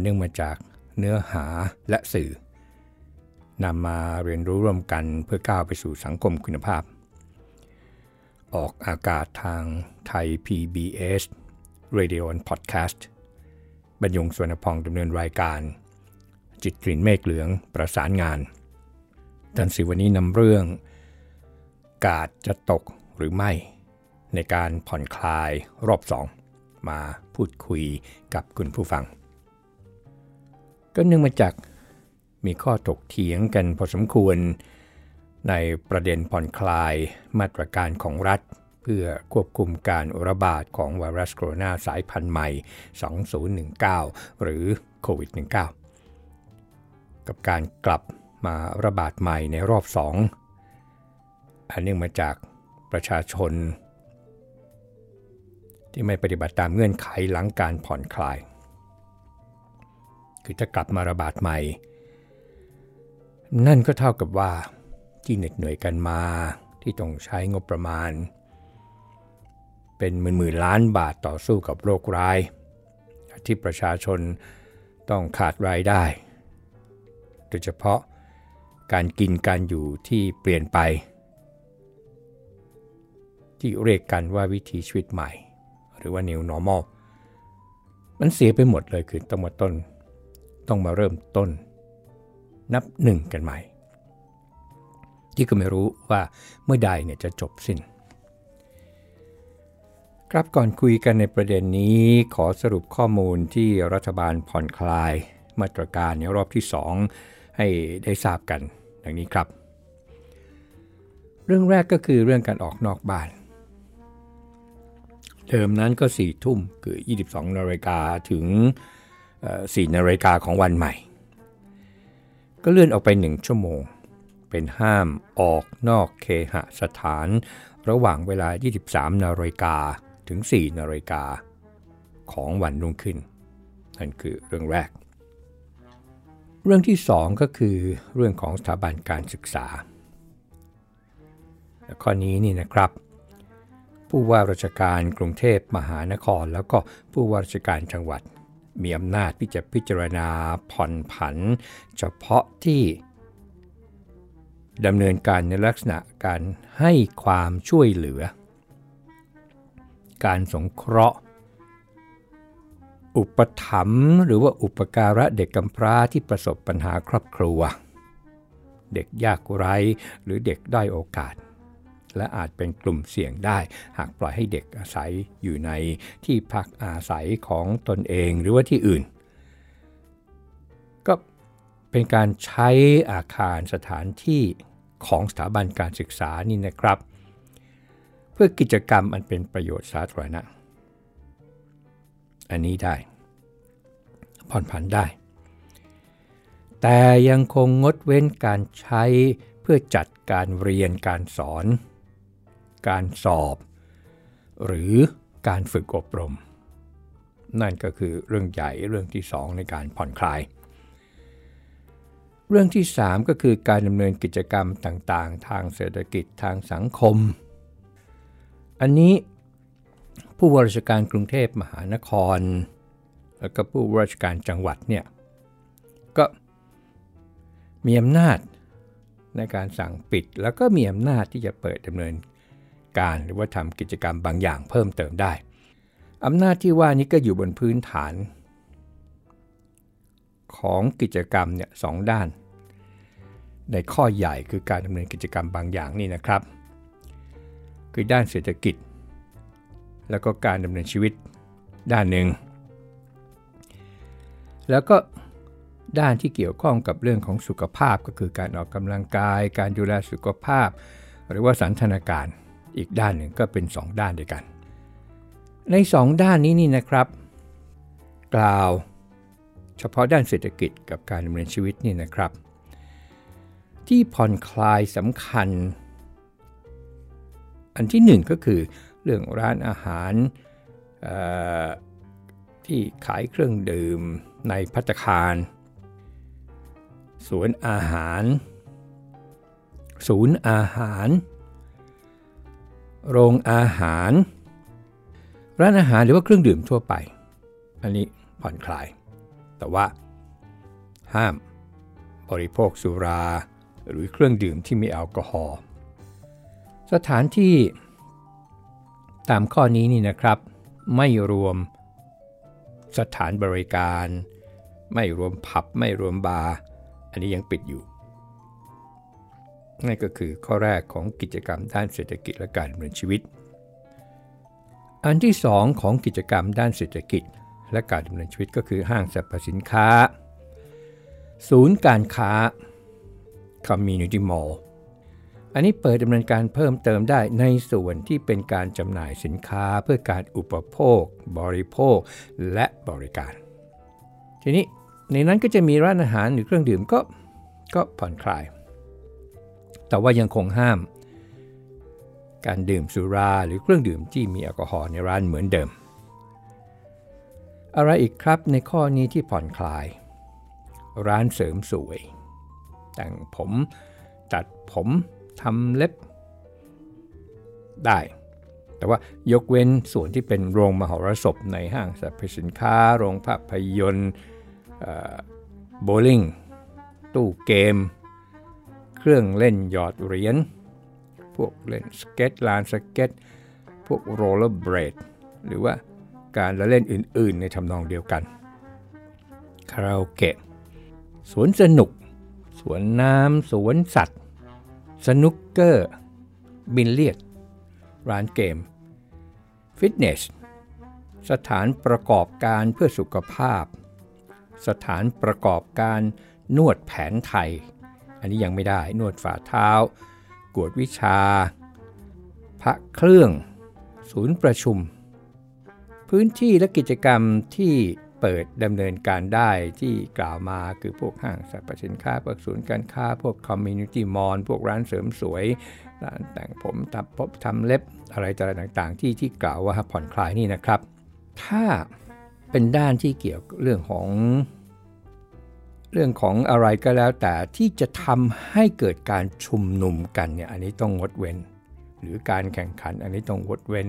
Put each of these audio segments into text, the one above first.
เนื่องมาจากเนื้อหาและสื่อนำมาเรียนรู้ร่วมกันเพื่อก้าวไปสู่สังคมคุณภาพ ออกอากาศทางไทย PBS Radio and Podcast บรรยงสวนพองดำเนินรายการ จิตกลิ่นเมฆเหลืองประสานงานดันสิวันนี้นำเรื่อง กาดจะตกหรือไม่ ในการผ่อนคลายรอบสอง มาพูดคุยกับคุณผู้ฟัง ก็เนื่องมาจากมีข้อถกเถียงกันพอสมควร ในประเด็นผ่อนคลายมาตรการของรัฐ เพื่อควบคุมการระบาดของไวรัสโคโรนาสายพันธุ์ใหม่ 2019 หรือโควิด -19 กับการกลับมาระบาดใหม่ในรอบ 2 อันเนื่องมาจากประชาชน ที่ไม่ปฏิบัติตามเงื่อนไขหลังการผ่อนคลาย คือจะกลับมาระบาดใหม่ นั่นก็เท่ากับว่าที่เหน็ดเหนื่อยกันมาที่ต้องใช้งบประมาณ เป็นหมื่นหมื่นล้านบาทต่อสู้กับโรคร้าย ที่ประชาชนต้องขาดรายได้ โดยเฉพาะการกินการอยู่ที่เปลี่ยนไป ที่เรียกกันว่าวิถีชีวิตใหม่ หรือว่า new normal มันเสียไปหมดเลยคือต้องมาต้น ต้องมาเริ่มต้น นับหนึ่งกันใหม่ ที่ก็ไม่รู้ว่าเมื่อใดเนี่ยจะจบสิน้น ครับก่อนคุยกันในประเด็นนี้ขอสรุปข้อมูลที่รัฐบาลผ่อนคลาย มาตรการในรอบที่ 2 ให้ได้ทราบกันดังนี้ครับ เรื่องแรกก็คือเรื่องการออกนอกบ้านเดิมนั้นก็4ทุ่มคือ 22นาฬิกาถึง 4นาฬิกาของวันใหม่ ก็เลื่อนออกไป1ชั่วโมง เป็นห้ามออกนอกเคหสถาน ระหว่างเวลา 23นาฬิกาถึง 4นาฬิกาของวันรุ่งขึ้น นั่นคือเรื่องแรก เรื่องที่2ก็คือเรื่องของสถาบันการศึกษาข้อนี้นี่นะครับผู้ว่าราชการกรุงเทพมหานคร แล้วก็ผู้ว่าราชการจังหวัด มีอำนาจที่จะพิจารณาผ่อนผัน เฉพาะที่ดำเนินการในลักษณะการให้ความช่วยเหลือ การสงเคราะห์ อุปถัมภ์หรือว่าอุปการะเด็กกำพร้าที่ประสบปัญหาครอบครัว เด็กยากไร้หรือเด็กได้โอกาส และอาจเป็นกลุ่มเสี่ยงได้ หากปล่อยให้เด็กอาศัยอยู่ในที่พักอาศัยของตนเองหรือว่าที่อื่น ก็เป็นการใช้อาคารสถานที่ของสถาบันการศึกษานี่นะครับ เพื่อกิจกรรมอันเป็นประโยชน์สาธารณะ อันนี้ได้ ผ่อนผันได้ แต่ยังคงงดเว้นการใช้เพื่อจัดการเรียนการสอน การสอบ หรือการฝึกอบรม นั่นก็คือเรื่องใหญ่เรื่องที่ 2 ในการผ่อนคลาย เรื่องที่ 3 ก็คือการดำเนินกิจกรรมต่างๆ ทางเศรษฐกิจทางสังคม อันนี้ผู้ว่าราชการกรุงเทพมหานคร แล้วก็ผู้ว่าราชการจังหวัดเนี่ยก็มีอำนาจในการสั่งปิด แล้วก็มีอำนาจที่จะเปิดดำเนิน การหรือว่าทำกิจกรรมบางอย่างเพิ่มเติมได้อำนาจที่ว่านี้ก็อยู่บนพื้นฐาน ของกิจกรรมเนี่ยสองด้าน ในข้อใหญ่คือการดำเนินกิจกรรมบางอย่างนี่นะครับ คือด้านเศรษฐกิจ แล้วก็การดำเนินชีวิตด้านหนึ่ง แล้วก็ด้านที่เกี่ยวข้องกับเรื่องของสุขภาพก็คือการออกกำลังกาย การดูแลสุขภาพ หรือว่าสันทนาการ อีกด้านหนึ่งก็เป็น 2 ด้านด้วยกัน ใน 2 ด้านนี้นี่นะครับ กล่าวเฉพาะด้านเศรษฐกิจกับการดำเนินชีวิตนี่นะครับ ที่ผ่อนคลายสำคัญ อันที่หนึ่งก็คือเรื่องร้านอาหารที่ขายเครื่องดื่มในพัตคารสวนอาหาร ศูนย์อาหาร โรงอาหาร ร้านอาหารหรือว่าเครื่องดื่มทั่วไป อันนี้ผ่อนคลาย แต่ว่า ห้าม บริโภคสุรา หรือเครื่องดื่มที่มีแอลกอฮอล์สถานที่ตามข้อนี้นี่นะครับ ไม่รวมสถานบริการ ไม่รวมผับไม่รวมบาร์อันนี้ยังปิดอยู่ นั่นก็คือข้อแรกของกิจกรรมด้านเศรษฐกิจและการดำเนินชีวิต อันที่ 2 ของกิจกรรมด้านเศรษฐกิจและการดำเนินชีวิตก็คือห้างสรรพสินค้า ศูนย์การค้า Community Mall อันนี้เปิดดำเนินการเพิ่มเติมได้ในส่วนที่เป็นการจำหน่ายสินค้าเพื่อการอุปโภค บริโภค และบริการ ทีนี้ในนั้นก็จะมีร้านอาหารหรือเครื่องดื่มก็ก็ผ่อนคลาย แต่ว่ายังคงห้าม การดื่มสุราหรือเครื่องดื่มที่มีแอลกอฮอล์ในร้านเหมือนเดิม อะไรอีกครับในข้อนี้ที่ผ่อนคลาย ร้านเสริมสวย แต่งผมตัดผมทำเล็บ ได้ แต่ว่ายกเว้นส่วนที่เป็นโรงมหรสพในห้างสรรพสินค้า โรงภาพยนตร์โบลิ่ง ตู้เกม เครื่องเล่นหยอดเหรียญ พวกเล่นสเก็ตลานสเก็ต พวกโรลเลอร์เบรดหรือว่าการละเล่นอื่นๆ ในทำนองเดียวกัน คาราโอเกะ สวนสนุก สวนน้ำ สวนสัตว์ สนุกเกอร์ บินเลียด ร้านเกม ฟิตเนส สถานประกอบการเพื่อสุขภาพ สถานประกอบการนวดแผนไทย อันนี้ยังไม่ได้นวดฝ่าเท้า กวดวิชา พระเครื่อง ศูนย์ประชุม พื้นที่และกิจกรรมที่เปิดดำเนินการได้ที่กล่าวมาคือพวกห้างสรรพสินค้าพวกศูนย์การค้า พวกคอมมิวนิตี้มอลพวกร้านเสริมสวย ร้านแต่งผมตัดพบทำเล็บอะไรต่างๆ ที่ที่กล่าวว่าผ่อนคลายนี่นะครับ ถ้าเป็นด้านที่เกี่ยวเรื่องของ เรื่องของอะไรก็แล้วแต่ที่จะทำให้เกิดการชุมนุมกันเนี่ยอันนี้ต้องงดเว้น หรือการแข่งขันอันนี้ต้องงดเว้น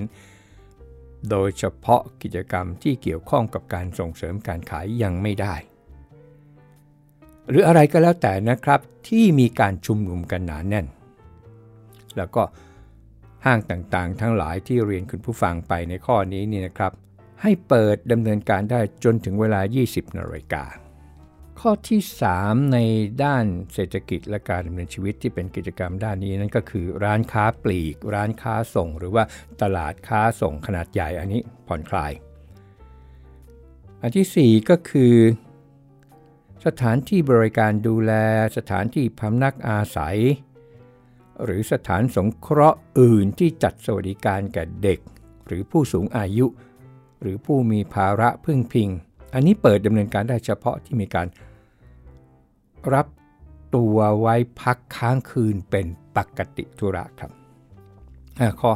โดยเฉพาะกิจกรรมที่เกี่ยวข้องกับการส่งเสริมการขายยังไม่ได้ หรืออะไรก็แล้วแต่นะครับที่มีการชุมนุมกันหนานแน่น แล้วก็ห้างต่างๆ ทั้งหลายที่เรียนคุณผู้ฟังไปในข้อนี้นี่นะครับ ให้เปิดดำเนินการได้จนถึงเวลา 20นาฬิกา ข้อที่ 3 ในด้านเศรษฐกิจและการดำเนินชีวิตที่เป็นกิจกรรมด้านนี้นั่นก็คือร้านค้าปลีก ร้านค้าส่ง หรือว่าตลาดค้าส่งขนาดใหญ่อันนี้ผ่อนคลาย อันที่ 4 ก็คือ สถานที่บริการดูแล สถานที่พำนักอาศัย หรือสถานสงเคราะห์อื่นที่จัดสวัสดิการแก่เด็ก หรือผู้สูงอายุ หรือผู้มีภาระพึ่งพิง อันนี้เปิดดำเนินการได้เฉพาะที่มีการ รับตัวไว้พักค้างคืนเป็นปกติธุระครับข้อ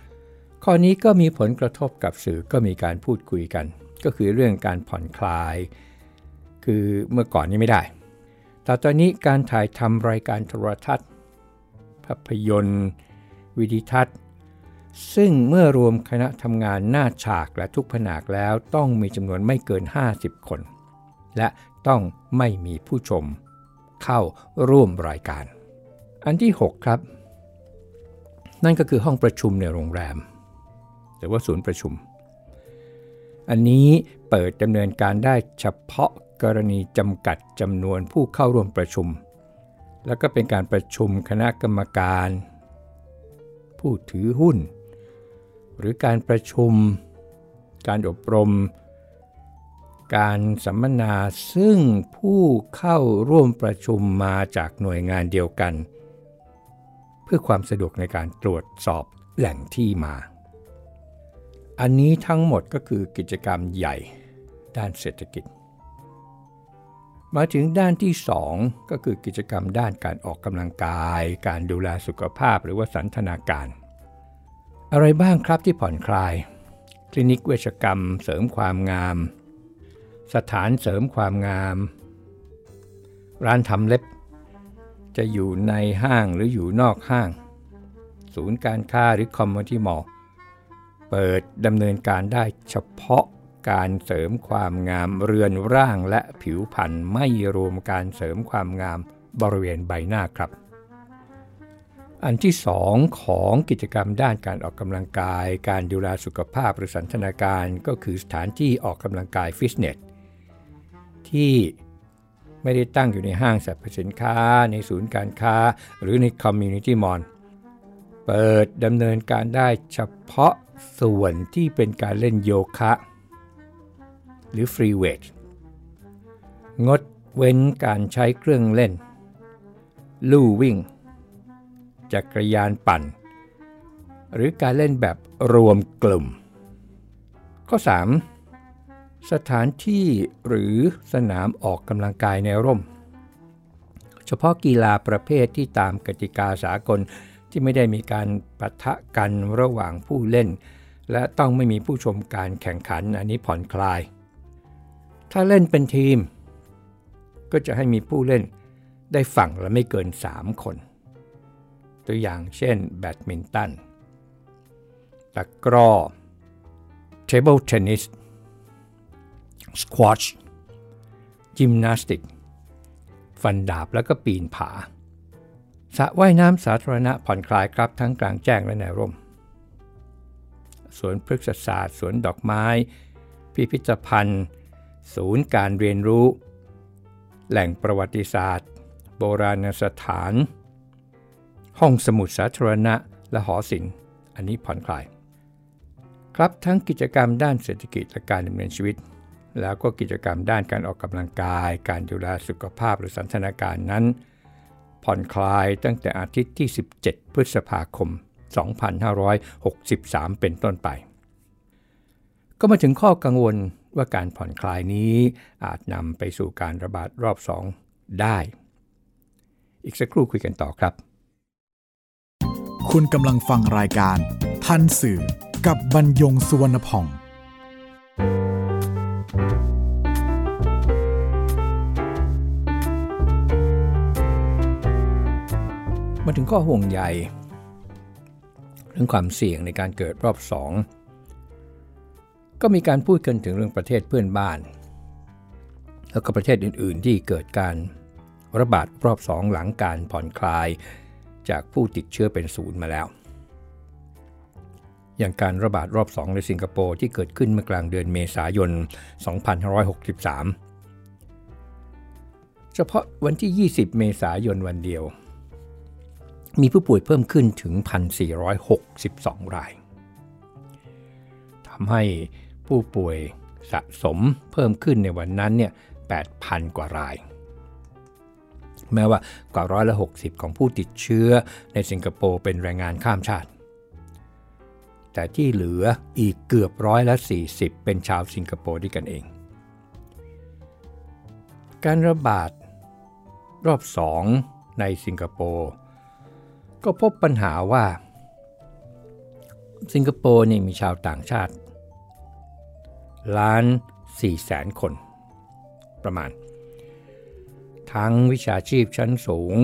5 ข้อนี้ก็มีผลกระทบกับสื่อก็มีการพูดคุยกัน ก็คือเรื่องการผ่อนคลาย คือเมื่อก่อนนี้ไม่ได้ แต่ตอนนี้การถ่ายทำรายการโทรทัศน์ ภาพยนตร์ วิดีทัศน์ ซึ่งเมื่อรวมคณะทำงานหน้าฉากและทุกแผนกแล้วต้องมีจำนวนไม่เกิน 50 คน และต้องไม่มีผู้ชม เข้าร่วมรายการ อันที่ 6 ครับ นั่นก็คือห้องประชุมในโรงแรม หรือว่าศูนย์ประชุม อันนี้เปิดดำเนินการได้เฉพาะกรณีจำกัดจำนวนผู้เข้าร่วมประชุม แล้วก็เป็นการประชุมคณะกรรมการ ผู้ถือหุ้น หรือการประชุม การอบรม การสัมมนาซึ่งผู้เข้าร่วมประชุมมาจากหน่วยงานเดียวกัน เพื่อความสะดวกในการตรวจสอบแหล่งที่มา อันนี้ทั้งหมดก็คือกิจกรรมใหญ่ด้านเศรษฐกิจ มาถึงด้านที่ 2 ก็คือกิจกรรมด้านการออกกำลังกาย การดูแลสุขภาพหรือว่าสันทนาการ อะไรบ้างครับที่ผ่อนคลาย คลินิกเวชกรรม เสริมความงาม สถานเสริมความงาม ร้านทำเล็บ จะอยู่ในห้างหรืออยู่นอกห้าง ศูนย์การค้าหรือ community mall เปิดดำเนินการได้เฉพาะการเสริมความงามเรือนร่างและผิวพรรณไม่รวมการเสริมความงามบริเวณใบหน้าครับ อันที่สองของกิจกรรมด้านการออกกำลังกาย การดูแลสุขภาพหรือสันทนาการก็คือสถานที่ออกกำลังกายฟิตเนส ที่ไม่ได้ตั้งอยู่ในห้างสรรพสินค้า ในศูนย์การค้า หรือใน community mall เปิดดำเนินการได้เฉพาะส่วนที่เป็นการเล่นโยคะ หรือ free weight งดเว้นการใช้เครื่องเล่น ลู่วิ่ง จักรยานปั่น หรือการเล่นแบบรวมกลุ่ม ข้อ 3. สถานที่หรือสนามออกกำลังกายในร่ม เฉพาะกีฬาประเภทที่ตามกติกาสากลที่ไม่ได้มีการปะทะกันระหว่างผู้เล่น และต้องไม่มีผู้ชมการแข่งขันอันนี้ผ่อนคลาย ถ้าเล่นเป็นทีม ก็จะให้มีผู้เล่นได้ฝั่งละไม่เกิน 3 คน ตัวอย่างเช่นแบดมินตันตะกร้อ table tennis สควอชยิมนาสติก ฟันดาบแล้วก็ปีนผาสระว่ายน้ำสาธารณะผ่อนคลายครับทั้งกลางแจ้งและในร่ม สวนพฤกษศาสตร์ สวนดอกไม้ พิพิธภัณฑ์ ศูนย์การเรียนรู้ แหล่งประวัติศาสตร์ โบราณสถาน ห้องสมุดสาธารณะและหอศิลป์ อันนี้ผ่อนคลาย ครับทั้งกิจกรรมด้านเศรษฐกิจและการดำเนินชีวิต แล้วก็กิจกรรมด้านการออกกำลังกาย การดูแลสุขภาพหรือสันทนาการนั้น ผ่อนคลายตั้งแต่อาทิตย์ที่ 17 พฤษภาคม 2563 เป็นต้นไป ก็มาถึงข้อกังวลว่าการผ่อนคลายนี้อาจนำไปสู่การระบาดรอบ 2 ได้ อีกสักครู่คุยกันต่อครับ คุณกำลังฟังรายการ ทันสื่อกับบรรยงสุวรรณพ่อง มาถึงข้อห่วงใยเรื่องความเสี่ยงในการเกิดรอบ2ก็มีการพูดกันถึงเรื่องประเทศเพื่อนบ้าน แล้วก็ประเทศอื่น ๆ ที่เกิดการระบาดรอบสองหลังการผ่อนคลายจากผู้ติดเชื้อเป็นศูนย์มาแล้ว อย่างการระบาดรอบ2ในสิงคโปร์ที่เกิดขึ้นเมื่อกลางเดือนเมษายน 2563 เฉพาะวันที่ 20 เมษายนวันเดียว มีผู้ป่วยเพิ่มขึ้นถึง 1,462 ราย ทำให้ผู้ป่วยสะสมเพิ่มขึ้นในวันนั้นเนี่ย 8,000 กว่าราย แม้ว่ากว่าร้อยละ 60 ของผู้ติดเชื้อในสิงคโปร์เป็นแรงงานข้ามชาติ แต่ที่เหลืออีกเกือบร้อยละ 40 เป็นชาวสิงคโปร์ด้วยกันเอง การระบาดรอบ 2 ในสิงคโปร์ ก็พบปัญหาว่า สิงคโปร์นี่มีชาวต่างชาติล้าน4แสนคน ประมาณ ทั้งวิชาชีพชั้นสูง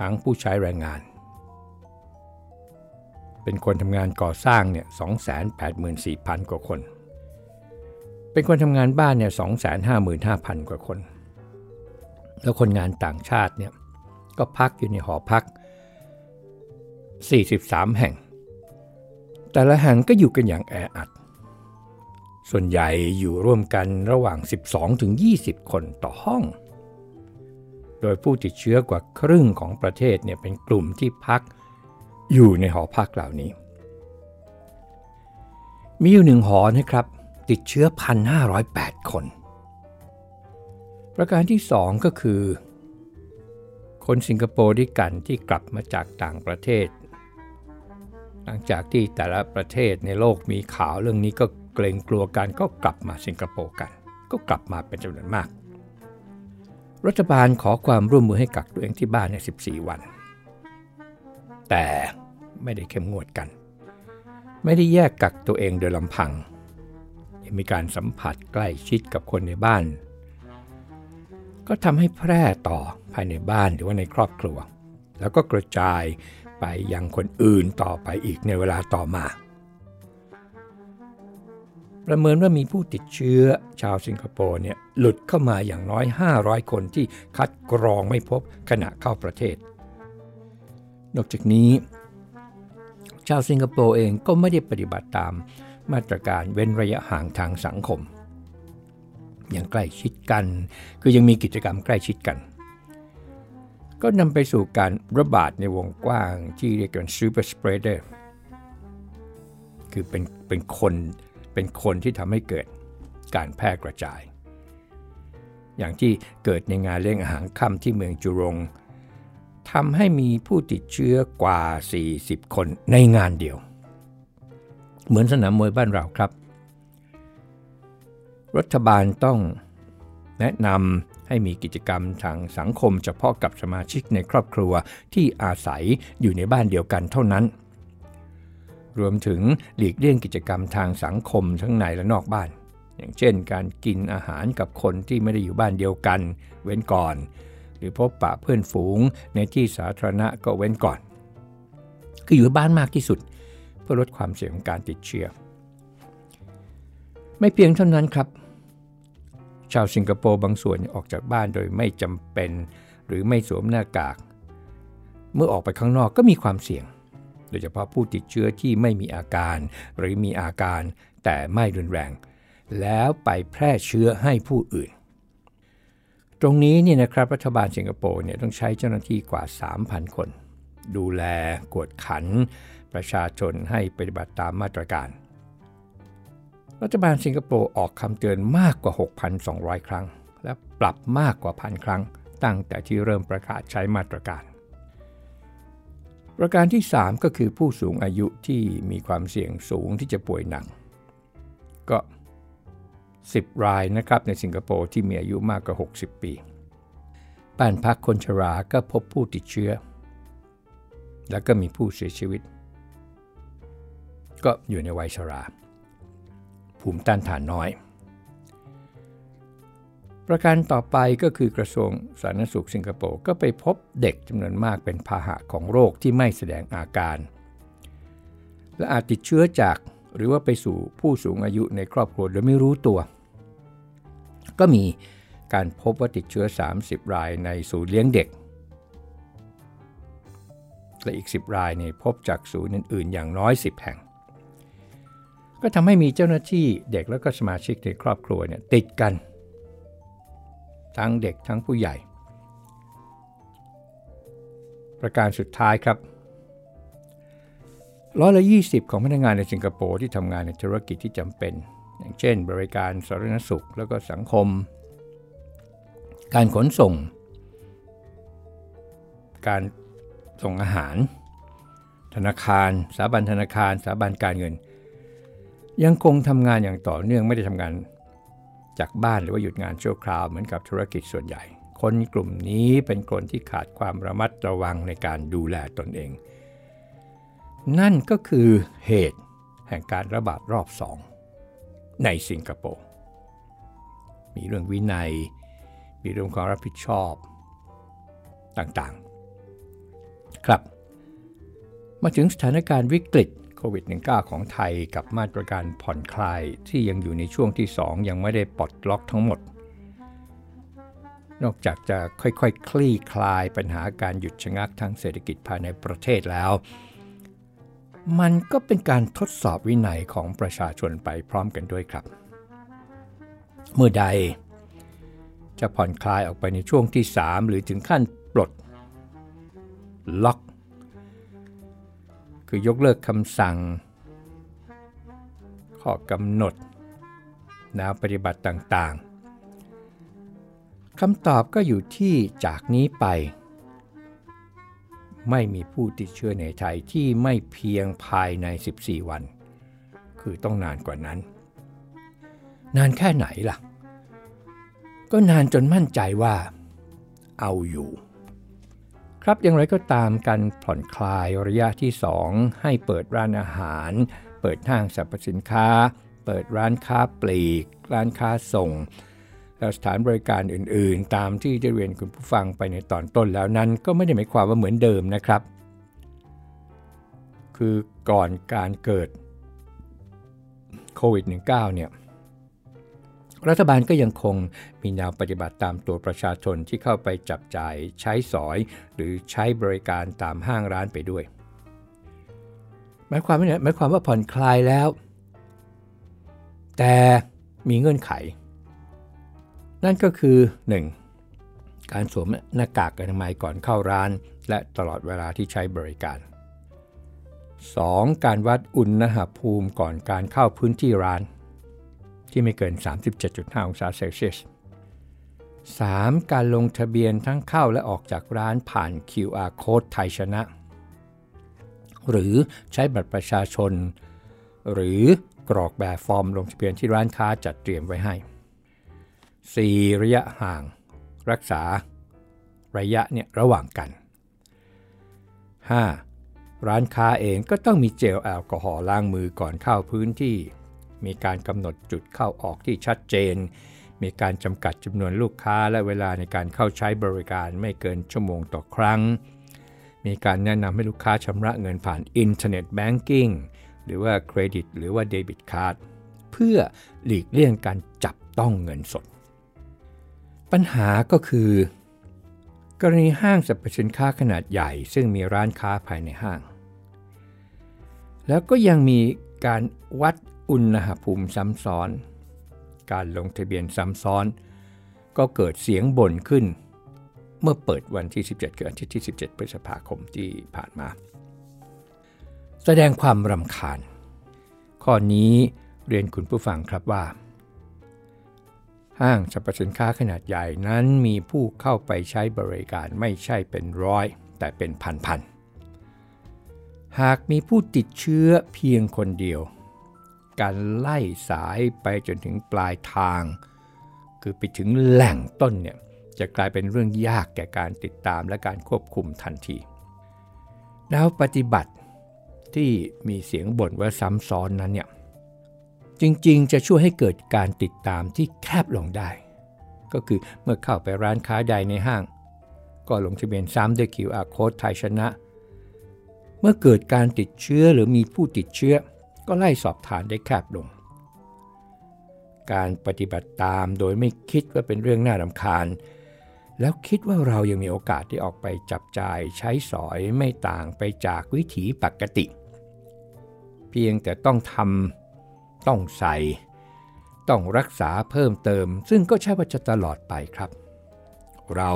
ทั้งผู้ใช้แรงงาน เป็นคนทำงานก่อสร้างเนี่ย284,000 กว่าคน เป็นคนทำงานบ้านเนี่ย255,000 กว่าคน แล้วคนงานต่างชาติเนี่ยก็พักอยู่ในหอพัก 43 แห่ง แต่ละแห่งก็อยู่กันอย่างแออัด ส่วนใหญ่อยู่ร่วมกันระหว่าง 12-20 คนต่อห้อง โดยผู้ติดเชื้อกว่าครึ่งของประเทศเนี่ยเป็นกลุ่มที่พักอยู่ในหอพักเหล่านี้ มีอยู่หนึ่งหอนะครับ ติดเชื้อ 1,508 คน ประการที่ 2 ก็คือคนสิงคโปร์ด้วยกันที่กลับมาจากต่างประเทศ หลังจากที่แต่ละประเทศในโลกมีข่าวเรื่องนี้ก็เกรงกลัวกันก็กลับมาสิงคโปร์กัน ก็กลับมาเป็นจำนวนมาก รัฐบาลขอความร่วมมือให้กักตัวเองที่บ้านใน 14 วัน แต่ไม่ได้เข้มงวดกัน ไม่ได้แยกกักตัวเองโดยลำพังมีการสัมผัสใกล้ชิดกับคนในบ้าน ก็ทำให้แพร่ต่อภายในบ้านหรือว่าในครอบครัว แล้วก็กระจาย ไปยังคนอื่นต่อไปอีกในเวลาต่อมา ประเมินว่ามีผู้ติดเชื้อชาวสิงคโปร์เนี่ยหลุดเข้ามาอย่างน้อย 500 คนที่คัดกรองไม่พบขณะเข้าประเทศ นอกจากนี้ ชาวสิงคโปร์เองก็ไม่ได้ปฏิบัติตามมาตรการเว้นระยะห่างทางสังคมยังใกล้ชิดกัน คือยังมีกิจกรรมใกล้ชิดกัน ก็นำไปสู่การระบาดในวงกว้างที่เรียกกัน super spreader คือเป็นเป็นคนเป็นคนที่ทำให้เกิดการแพร่กระจาย อย่างที่เกิดในงานเลี้ยงอาหารค่ำที่เมืองจุรงทำให้มีผู้ติดเชื้อกว่า 40 คนในงานเดียว เหมือนสนามมวยบ้านเราครับ รัฐบาลต้องแนะนำ ให้มีกิจกรรมทางสังคมเฉพาะกับสมาชิกในครอบครัวที่อาศัยอยู่ในบ้านเดียวกันเท่านั้น รวมถึงหลีกเลี่ยงกิจกรรมทางสังคมทั้งในและนอกบ้าน อย่างเช่น การกินอาหารกับคนที่ไม่ได้อยู่บ้านเดียวกัน เว้นก่อน หรือพบปะเพื่อนฝูงในที่สาธารณะก็เว้นก่อน คืออยู่บ้านมากที่สุด เพื่อลดความเสี่ยงของการติดเชื้อไม่เพียงเท่านั้นครับ ชาวสิงคโปร์บางส่วนออกจากบ้านโดยไม่จำเป็น หรือไม่สวมหน้ากาก เมื่อออกไปข้างนอกก็มีความเสี่ยง โดยเฉพาะผู้ติดเชื้อที่ไม่มีอาการ หรือมีอาการแต่ไม่รุนแรง แล้วไปแพร่เชื้อให้ผู้อื่น ตรงนี้นี่นะครับรัฐบาลสิงคโปร์เนี่ยต้องใช้เจ้าหน้าที่กว่า 3,000 คน ดูแลกวดขัน ประชาชนให้ปฏิบัติตามมาตรการ รัฐบาลสิงคโปร์ออกคำเตือนมากกว่า 6,200 ครั้ง และปรับมากกว่าพันครั้ง ตั้งแต่ที่เริ่มประกาศใช้มาตรการ ประการที่ 3 ก็คือผู้สูงอายุที่มีความเสี่ยงสูงที่จะป่วยหนักก็ 10 รายนะครับในสิงคโปร์ที่มีอายุมากกว่า 60 ปีบ้านพักคนชราก็พบผู้ติดเชื้อ แล้วก็มีผู้เสียชีวิต ก็อยู่ในวัยชรา ภูมิต้านทานน้อย ประการต่อไปก็คือกระทรวงสาธารณสุขสิงคโปร์ก็ไปพบเด็กจำนวนมากเป็นพาหะของโรคที่ไม่แสดงอาการ และอาจติดเชื้อจากหรือว่าไปสู่ผู้สูงอายุในครอบครัวโดยไม่รู้ตัว ก็มีการพบว่าติดเชื้อ 30 รายในศูนย์เลี้ยงเด็ก และอีก 10 รายเนี่ยพบจากศูนย์อื่นๆ อย่างน้อย 10 แห่ง ก็ทำให้มีเจ้าหน้าที่เด็กและก็สมาชิกในครอบครัวเนี่ยติดกัน ทั้งเด็กทั้งผู้ใหญ่ ประการสุดท้ายครับร้อยละ20 ของพนักงานในสิงคโปร์ที่ทำงานในธุรกิจที่จำเป็น อย่างเช่น บริการสาธารณสุขแล้วก็สังคม การขนส่ง การส่งอาหาร ธนาคาร สถาบันธนาคารสถาบันการเงิน ยังคงทำงานอย่างต่อเนื่องไม่ได้ทำงาน จากบ้านหรือว่าหยุดงานชั่วคราวเหมือนกับธุรกิจส่วนใหญ่ คนกลุ่มนี้เป็นคนที่ขาดความระมัดระวังในการดูแลตนเอง นั่นก็คือเหตุแห่งการระบาดรอบสองในสิงคโปร์ มีเรื่องวินัย มีเรื่องความรับผิดชอบต่างๆ ครับ มาถึงสถานการณ์วิกฤต โควิด -19 ของไทยกับมาตรการผ่อนคลายที่ยังอยู่ในช่วงที่ 2 ยังไม่ได้ปลดล็อกทั้งหมด นอกจากจะค่อยๆคคลี่คลายปัญหาการหยุดชะงักทางเศรษฐกิจภายในประเทศแล้ว มันก็เป็นการทดสอบวินัยของประชาชนไปพร้อมกันด้วยครับ เมื่อใด จะผ่อนคลายออกไปในช่วงที่ 3 หรือถึงขั้นปลดล็อก คือยกเลิกคำสั่ง ข้อกำหนดแนวปฏิบัติต่างๆคำตอบก็อยู่ที่จากนี้ไป ไม่มีผู้ติดเชื้อในไทยที่ไม่เพียงภายใน 14 วัน คือต้องนานกว่านั้น นานแค่ไหนล่ะ ก็นานจนมั่นใจว่าเอาอยู่ ครับอย่างไรก็ตามการผ่อนคลายระยะที่ 2 ให้เปิดร้านอาหาร เปิดห้างสรรพสินค้า เปิดร้านค้าปลีก ร้านค้าส่ง และสถานบริการอื่นๆ ตามที่ได้เรียนคุณผู้ฟังไปในตอนต้นแล้วนั้น ก็ไม่ได้หมายความว่าเหมือนเดิมนะครับ คือก่อนการเกิดโควิด -19 เนี่ย รัฐบาลก็ยังคงมีแนวปฏิบัติตามตัวประชาชนที่เข้าไปจับจ่ายใช้สอย หรือใช้บริการตามห้างร้านไปด้วย หมายความว่าหมายความว่าผ่อนคลายแล้ว แต่มีเงื่อนไข นั่นก็คือ 1. การสวมหน้ากากอนามัยก่อนเข้าร้าน และตลอดเวลาที่ใช้บริการ 2. การวัดอุณหภูมิก่อนการเข้าพื้นที่ร้าน ที่ไม่เกิน 37.5 องศาเซลเซียส 3. การลงทะเบียนทั้งเข้าและออกจากร้านผ่าน QR Code ไทยชนะ หรือใช้บัตรประชาชน หรือกรอกแบบฟอร์มลงทะเบียนที่ร้านค้าจัดเตรียมไว้ให้ 4. ระยะห่าง รักษา ระยะเนี่ยระหว่างกัน 5. ร้านค้าเองก็ต้องมีเจลแอลกอฮอล์ล้างมือก่อนเข้าพื้นที่ มีการกำหนดจุดเข้าออกที่ชัดเจน มีการจำกัดจำนวนลูกค้าและเวลาในการเข้าใช้บริการไม่เกินชั่วโมงต่อครั้ง มีการแนะนำให้ลูกค้าชำระเงินผ่าน internet banking หรือว่าเครดิตหรือว่า debit cardเพื่อหลีกเลี่ยงการจับต้องเงินสด ปัญหาก็คือกรณีห้างสรรพสินค้าขนาดใหญ่ ซึ่งมีร้านค้าภายในห้าง แล้วก็ยังมีการวัด อุณหภูมิซ้ำซ้อน การลงทะเบียนซ้ำซ้อน ก็เกิดเสียงบ่นขึ้น เมื่อเปิดวันที่ 17 คืออาทิตย์ที่ 17 พฤษภาคมที่ผ่านมา แสดงความรำคาญ ข้อนี้เรียนคุณผู้ฟังครับว่า ห้างสรรพสินค้าขนาดใหญ่นั้นมีผู้เข้าไปใช้บริการไม่ใช่เป็นร้อย แต่เป็นพันๆหากมีผู้ติดเชื้อเพียงคนเดียว การไล่สายไปจนถึงปลายทาง คือไปถึงแหล่งต้นเนี่ยจะกลายเป็นเรื่องยากแก่การติดตามและการควบคุมทันที แล้วปฏิบัติที่มีเสียงบ่นว่าซ้ำซ้อนนั้นเนี่ยจริงๆ จะช่วยให้เกิดการติดตามที่แคบลงได้ ก็คือเมื่อเข้าไปร้านค้าใดในห้าง ก็ลงทะเบียนซ้ำด้วย QR Code ไทยชนะ เมื่อเกิดการติดเชื้อหรือมีผู้ติดเชื้อ ก็ไล่สอบฐานได้แคบลง การปฏิบัติตามโดยไม่คิดว่าเป็นเรื่องน่ารำคาญ แล้วคิดว่าเรายังมีโอกาสที่ออกไปจับจ่ายใช้สอยไม่ต่างไปจากวิถีปกติ เพียงแต่ต้องทำต้องใส่ ต้องรักษาเพิ่มเติม ซึ่งก็ใช่ว่าจะตลอดไปครับ เรา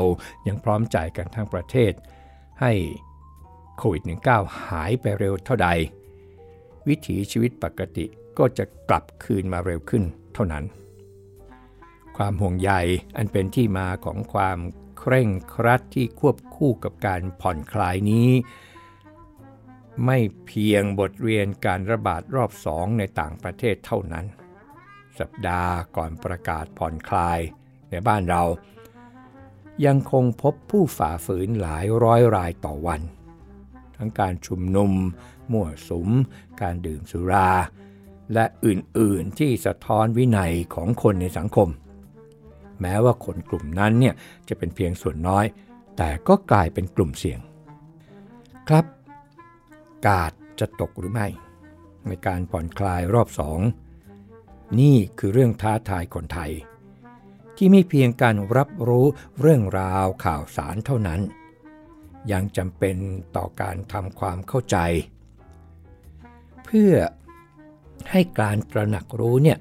ยังพร้อมใจกันทั้งประเทศให้โควิด -19 หายไปเร็วเท่าใด วิถีชีวิตปกติก็จะกลับคืนมาเร็วขึ้นเท่านั้น ความห่วงใยอันเป็นที่มาของความเคร่งครัดที่ควบคู่กับการผ่อนคลายนี้ ไม่เพียงบทเรียนการระบาดรอบสองในต่างประเทศเท่านั้น สัปดาห์ก่อนประกาศผ่อนคลายในบ้านเรา ยังคงพบผู้ฝ่าฝืนหลายร้อยรายต่อวัน ทั้งการชุมนุม มั่วสุม การดื่มสุรา และอื่นๆที่สะท้อนวินัยของคนในสังคม แม้ว่าคนกลุ่มนั้นเนี่ยจะเป็นเพียงส่วนน้อย แต่ก็กลายเป็นกลุ่มเสี่ยง ครับ กาดจะตกหรือไม่ ในการผ่อนคลายรอบสองนี่คือเรื่องท้าทายคนไทย ที่ไม่เพียงการรับรู้เรื่องราวข่าวสารเท่านั้น ยังจำเป็นต่อการทำความเข้าใจ เพื่อให้การตระหนักรู้เนี่ย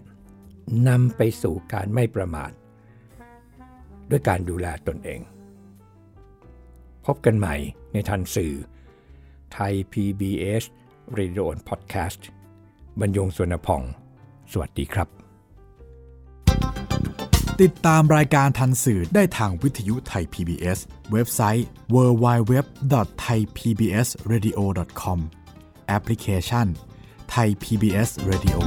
นำไปสู่การไม่ประมาท ด้วยการดูแลตนเอง พบกันใหม่ในทันสื่อ ไทย PBS Radio Podcast บรรยงสวนพอง สวัสดีครับ ติดตามรายการทันสื่อได้ทางวิทยุไทย PBS เว็บไซต์ www.thaipbsradio.com แอปพลิเคชัน ไทย PBS Radio